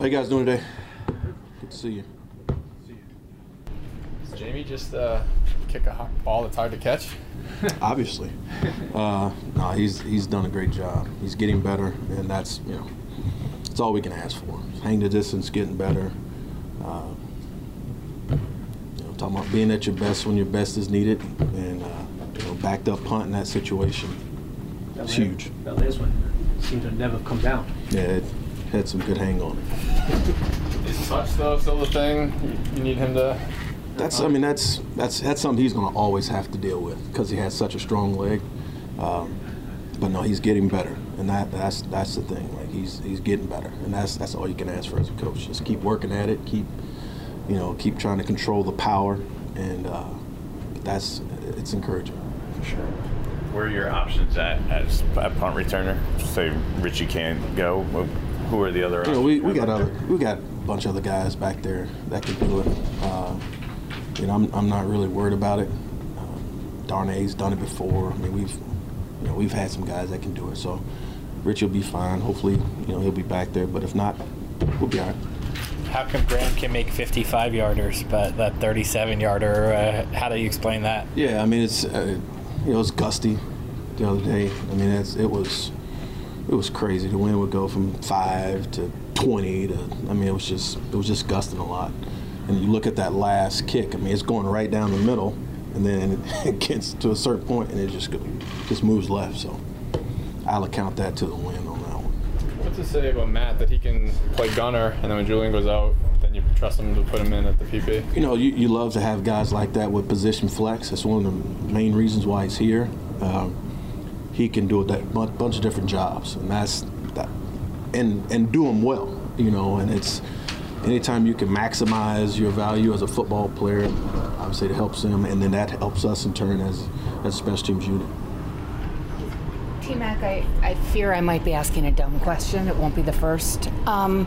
How you guys doing today? Good to see you. Does Jamie just uh, kick a ball that's hard to catch? Obviously, uh, no, he's he's done a great job. He's getting better, and that's you know, that's all we can ask for. Hang the distance, getting better. Uh, you know, talking about being at your best when your best is needed, and uh, you know, backed up punt in that situation. It's huge. That last one seemed to never come down. Yeah, it had some good hang on it. Is touch though still the thing? You need him to. That's I mean that's that's that's something he's going to always have to deal with because he has such a strong leg. Um, but no, he's getting better, and that that's that's the thing. Like he's he's getting better, and that's that's all you can ask for as a coach. Just keep working at it. Keep you know keep trying to control the power, and uh, that's it's encouraging. For sure. Where are your options at as a punt returner? Say Richie can't go. Who are the other? You know, we, we got other we got a bunch of other guys back there that can do it. Uh, you know, I'm, I'm not really worried about it. Uh, Darnay's done it before. I mean, we've you know we've had some guys that can do it. So Rich will be fine. Hopefully, you know he'll be back there. But if not, we'll be all right. How come Graham can make 55 yarders, but that 37 yarder? Uh, how do you explain that? Yeah, I mean it's uh, you know it was gusty the other day. I mean it's, it was it was crazy. The wind would go from five to 20 to I mean it was just it was just gusting a lot. And you look at that last kick. I mean it's going right down the middle, and then it gets to a certain point and it just go, just moves left. So I'll account that to the wind on that one. What's to say about Matt that he can play gunner, and then when Julian goes out, then you trust him to put him in at the PP? You know, you, you love to have guys like that with position flex. That's one of the main reasons why he's here. Um, he can do a bunch of different jobs, and that's that, and and do them well. You know, and it's anytime you can maximize your value as a football player, obviously it helps him, and then that helps us in turn as as special teams unit. T Mac, I, I fear I might be asking a dumb question. It won't be the first. Um,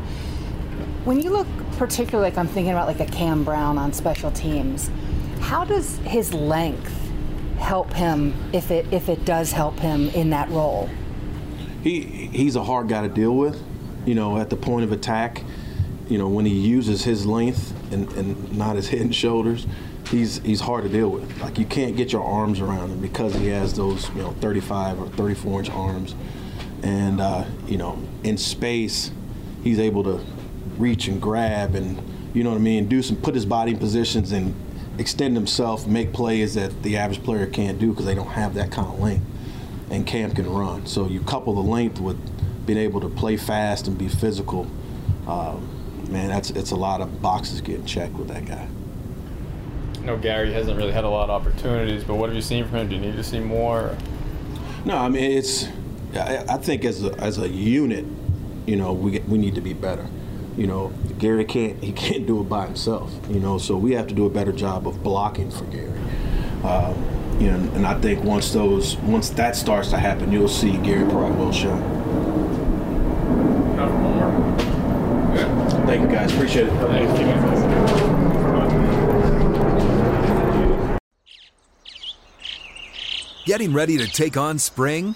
when you look particularly like I'm thinking about like a Cam Brown on special teams, how does his length help him if it if it does help him in that role? He he's a hard guy to deal with. You know, at the point of attack, you know, when he uses his length and, and not his head and shoulders, he's he's hard to deal with. Like you can't get your arms around him because he has those you know 35 or 34 inch arms, and uh, you know in space, he's able to reach and grab and you know what I mean, do some put his body in positions and extend himself, make plays that the average player can't do because they don't have that kind of length. And Cam can run. So you couple the length with being able to play fast and be physical. Um, man, that's it's a lot of boxes getting checked with that guy. I know Gary hasn't really had a lot of opportunities, but what have you seen from him? Do you need to see more? No, I mean it's. I, I think as a, as a unit, you know, we we need to be better. You know, Gary can't he can't do it by himself. You know, so we have to do a better job of blocking for Gary. Um, you know, and I think once those once that starts to happen, you'll see Gary probably will show. Thank you guys, appreciate it. Thank Getting ready to take on spring?